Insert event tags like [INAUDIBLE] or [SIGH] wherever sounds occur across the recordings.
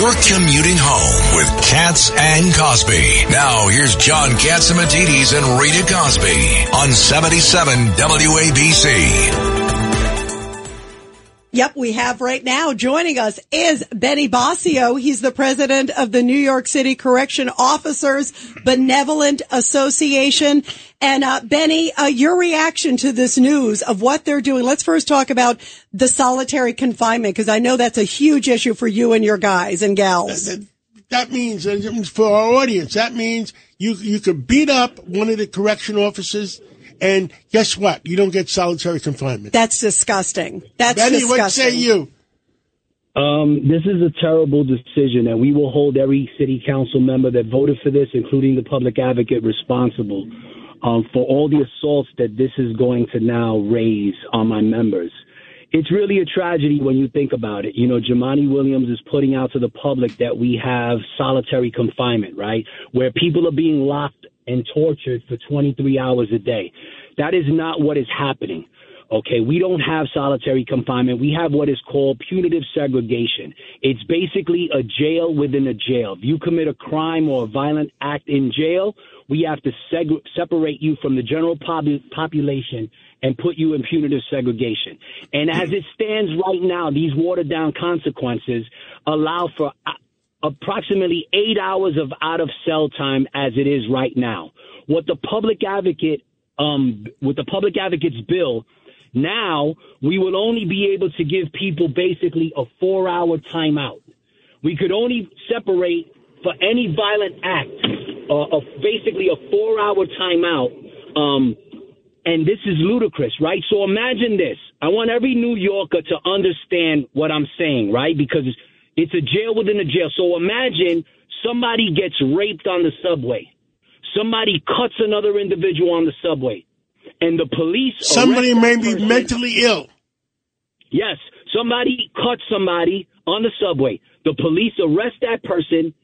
You're commuting home with Cats and Cosby. Now here's John Catsimatidis and Rita Cosby on 77 WABC. Yep, we have right now joining us is Benny Boscio. He's the president of the New York City Correction Officers Benevolent Association. And uh, Benny, uh, your reaction to this news of what they're doing. Let's first talk about the solitary confinement because I know that's a huge issue for you and your guys and gals. That, that means for our audience, that means you you could beat up one of the correction officers and guess what? You don't get solitary confinement. That's disgusting. That's Benny, disgusting. what say you? Um, this is a terrible decision, and we will hold every city council member that voted for this, including the public advocate, responsible um, for all the assaults that this is going to now raise on my members. It's really a tragedy when you think about it. You know, Jumaane Williams is putting out to the public that we have solitary confinement, right? Where people are being locked and tortured for 23 hours a day. That is not what is happening. Okay, we don't have solitary confinement. We have what is called punitive segregation. It's basically a jail within a jail. If you commit a crime or a violent act in jail, we have to seg- separate you from the general pop- population and put you in punitive segregation. And as it stands right now, these watered down consequences allow for approximately eight hours of out of cell time as it is right now. What the public advocate, um, with the public advocate's bill, now we will only be able to give people basically a four hour timeout. We could only separate for any violent act, uh, of basically a four hour timeout. Um, and this is ludicrous, right? So imagine this. I want every New Yorker to understand what I'm saying, right? Because it's a jail within a jail. So imagine somebody gets raped on the subway. Somebody cuts another individual on the subway. And the police. Somebody may be person. mentally ill. Yes. Somebody cuts somebody on the subway. The police arrest that person,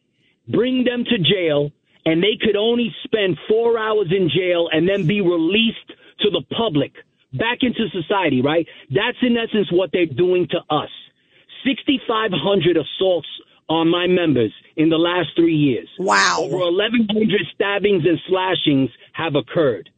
bring them to jail, and they could only spend four hours in jail and then be released to the public back into society, right? That's in essence what they're doing to us. 6,500 assaults on my members in the last three years. Wow. Over 1,100 stabbings and slashings have occurred.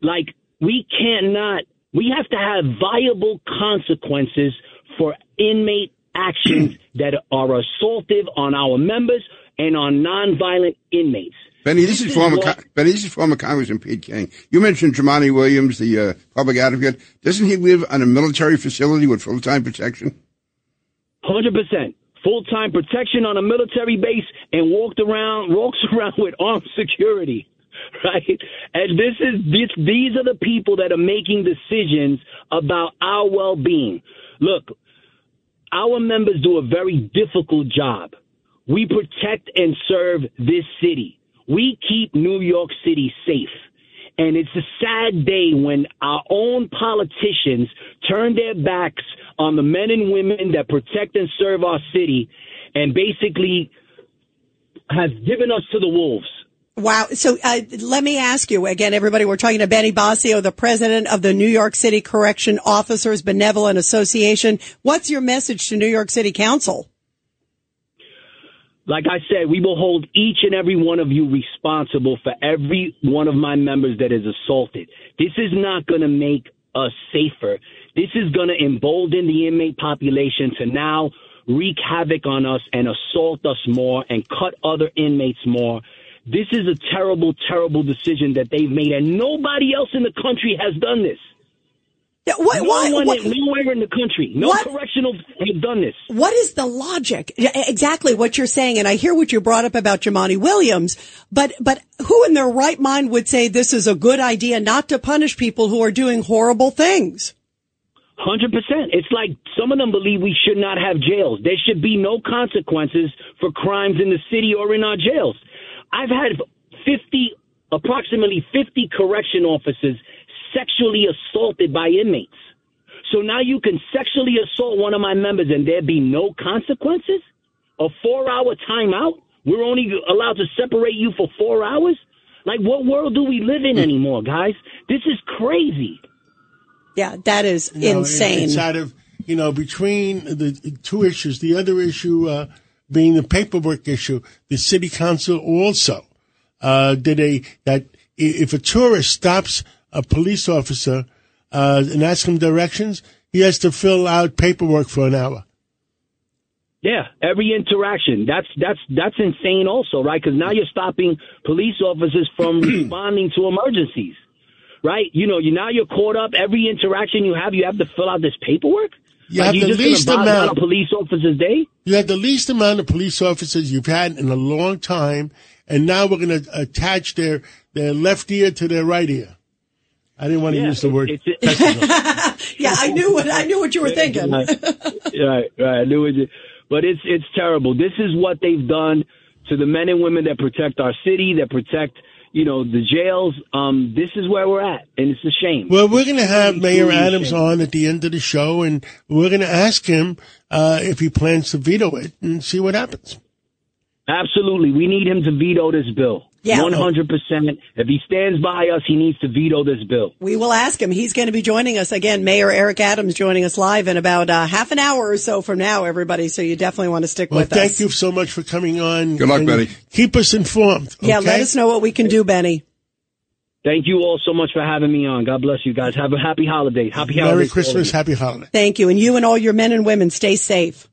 Like, we cannot, we have to have viable consequences for inmate actions [CLEARS THROAT] that are assaultive on our members and on nonviolent inmates. Benny, this, this is, former what, Benny, this is former Congressman Pete King. You mentioned Jumaane Williams, the uh, public advocate. Doesn't he live on a military facility with full time protection? Hundred percent full time protection on a military base and walked around [LAUGHS] walks around with armed security. [LAUGHS] Right? And this is this these are the people that are making decisions about our well being. Look, our members do a very difficult job. We protect and serve this city. We keep New York City safe. And it's a sad day when our own politicians turn their backs on the men and women that protect and serve our city and basically has given us to the wolves. Wow. So uh, let me ask you again, everybody, we're talking to Benny Boscio, the president of the New York City Correction Officers Benevolent Association. What's your message to New York City Council? Like I said, we will hold each and every one of you responsible for every one of my members that is assaulted. This is not going to make us safer. This is going to embolden the inmate population to now wreak havoc on us and assault us more and cut other inmates more. This is a terrible, terrible decision that they've made, and nobody else in the country has done this. Yeah, what, no why, one, what, nowhere in the country, no what, correctional have done this. What is the logic? Exactly what you're saying, and I hear what you brought up about Jumaane Williams, but but who in their right mind would say this is a good idea not to punish people who are doing horrible things? Hundred percent. It's like some of them believe we should not have jails. There should be no consequences for crimes in the city or in our jails. I've had fifty, approximately fifty correction officers sexually assaulted by inmates. So now you can sexually assault one of my members and there be no consequences? A four hour timeout? We're only allowed to separate you for four hours? Like, what world do we live in anymore, guys? This is crazy. Yeah, that is you know, insane. It's out of, you know, between the two issues. The other issue, uh, being the paperwork issue, the city council also uh, did a that if a tourist stops a police officer uh, and asks him directions, he has to fill out paperwork for an hour. Yeah, every interaction. That's that's that's insane, also, right? Because now you're stopping police officers from [CLEARS THROAT] responding to emergencies, right? You know, you now you're caught up. Every interaction you have, you have to fill out this paperwork. You like have you the least gonna bog down amount. of police officer's day. You have the least amount of police officers you've had in a long time, and now we're going to attach their their left ear to their right ear. I didn't want to Yeah, use the word. it's- it's- [LAUGHS] Yeah, I knew what I knew what you were thinking. right, right. I knew it. But it's it's terrible. This is what they've done to the men and women that protect our city, that protect you know the jails. Um, this is where we're at, and it's a shame. Well, we're going to have Mayor Adams on at the end of the show, and we're going to ask him uh, if he plans to veto it and see what happens. Absolutely, we need him to veto this bill. Yeah. one hundred percent. If he stands by us, he needs to veto this bill. We will ask him. He's going to be joining us again. Mayor Eric Adams joining us live in about uh, half an hour or so from now, everybody. So you definitely want to stick Well, with thank us. Thank you so much for coming on. Good luck, Benny. Keep us informed. Yeah, let us know what we can do, Benny. Thank you all so much for having me on. God bless you guys. Have a happy holiday. Happy Merry holidays. to Christmas, you. happy holiday. Thank you. And you and all your men and women stay safe.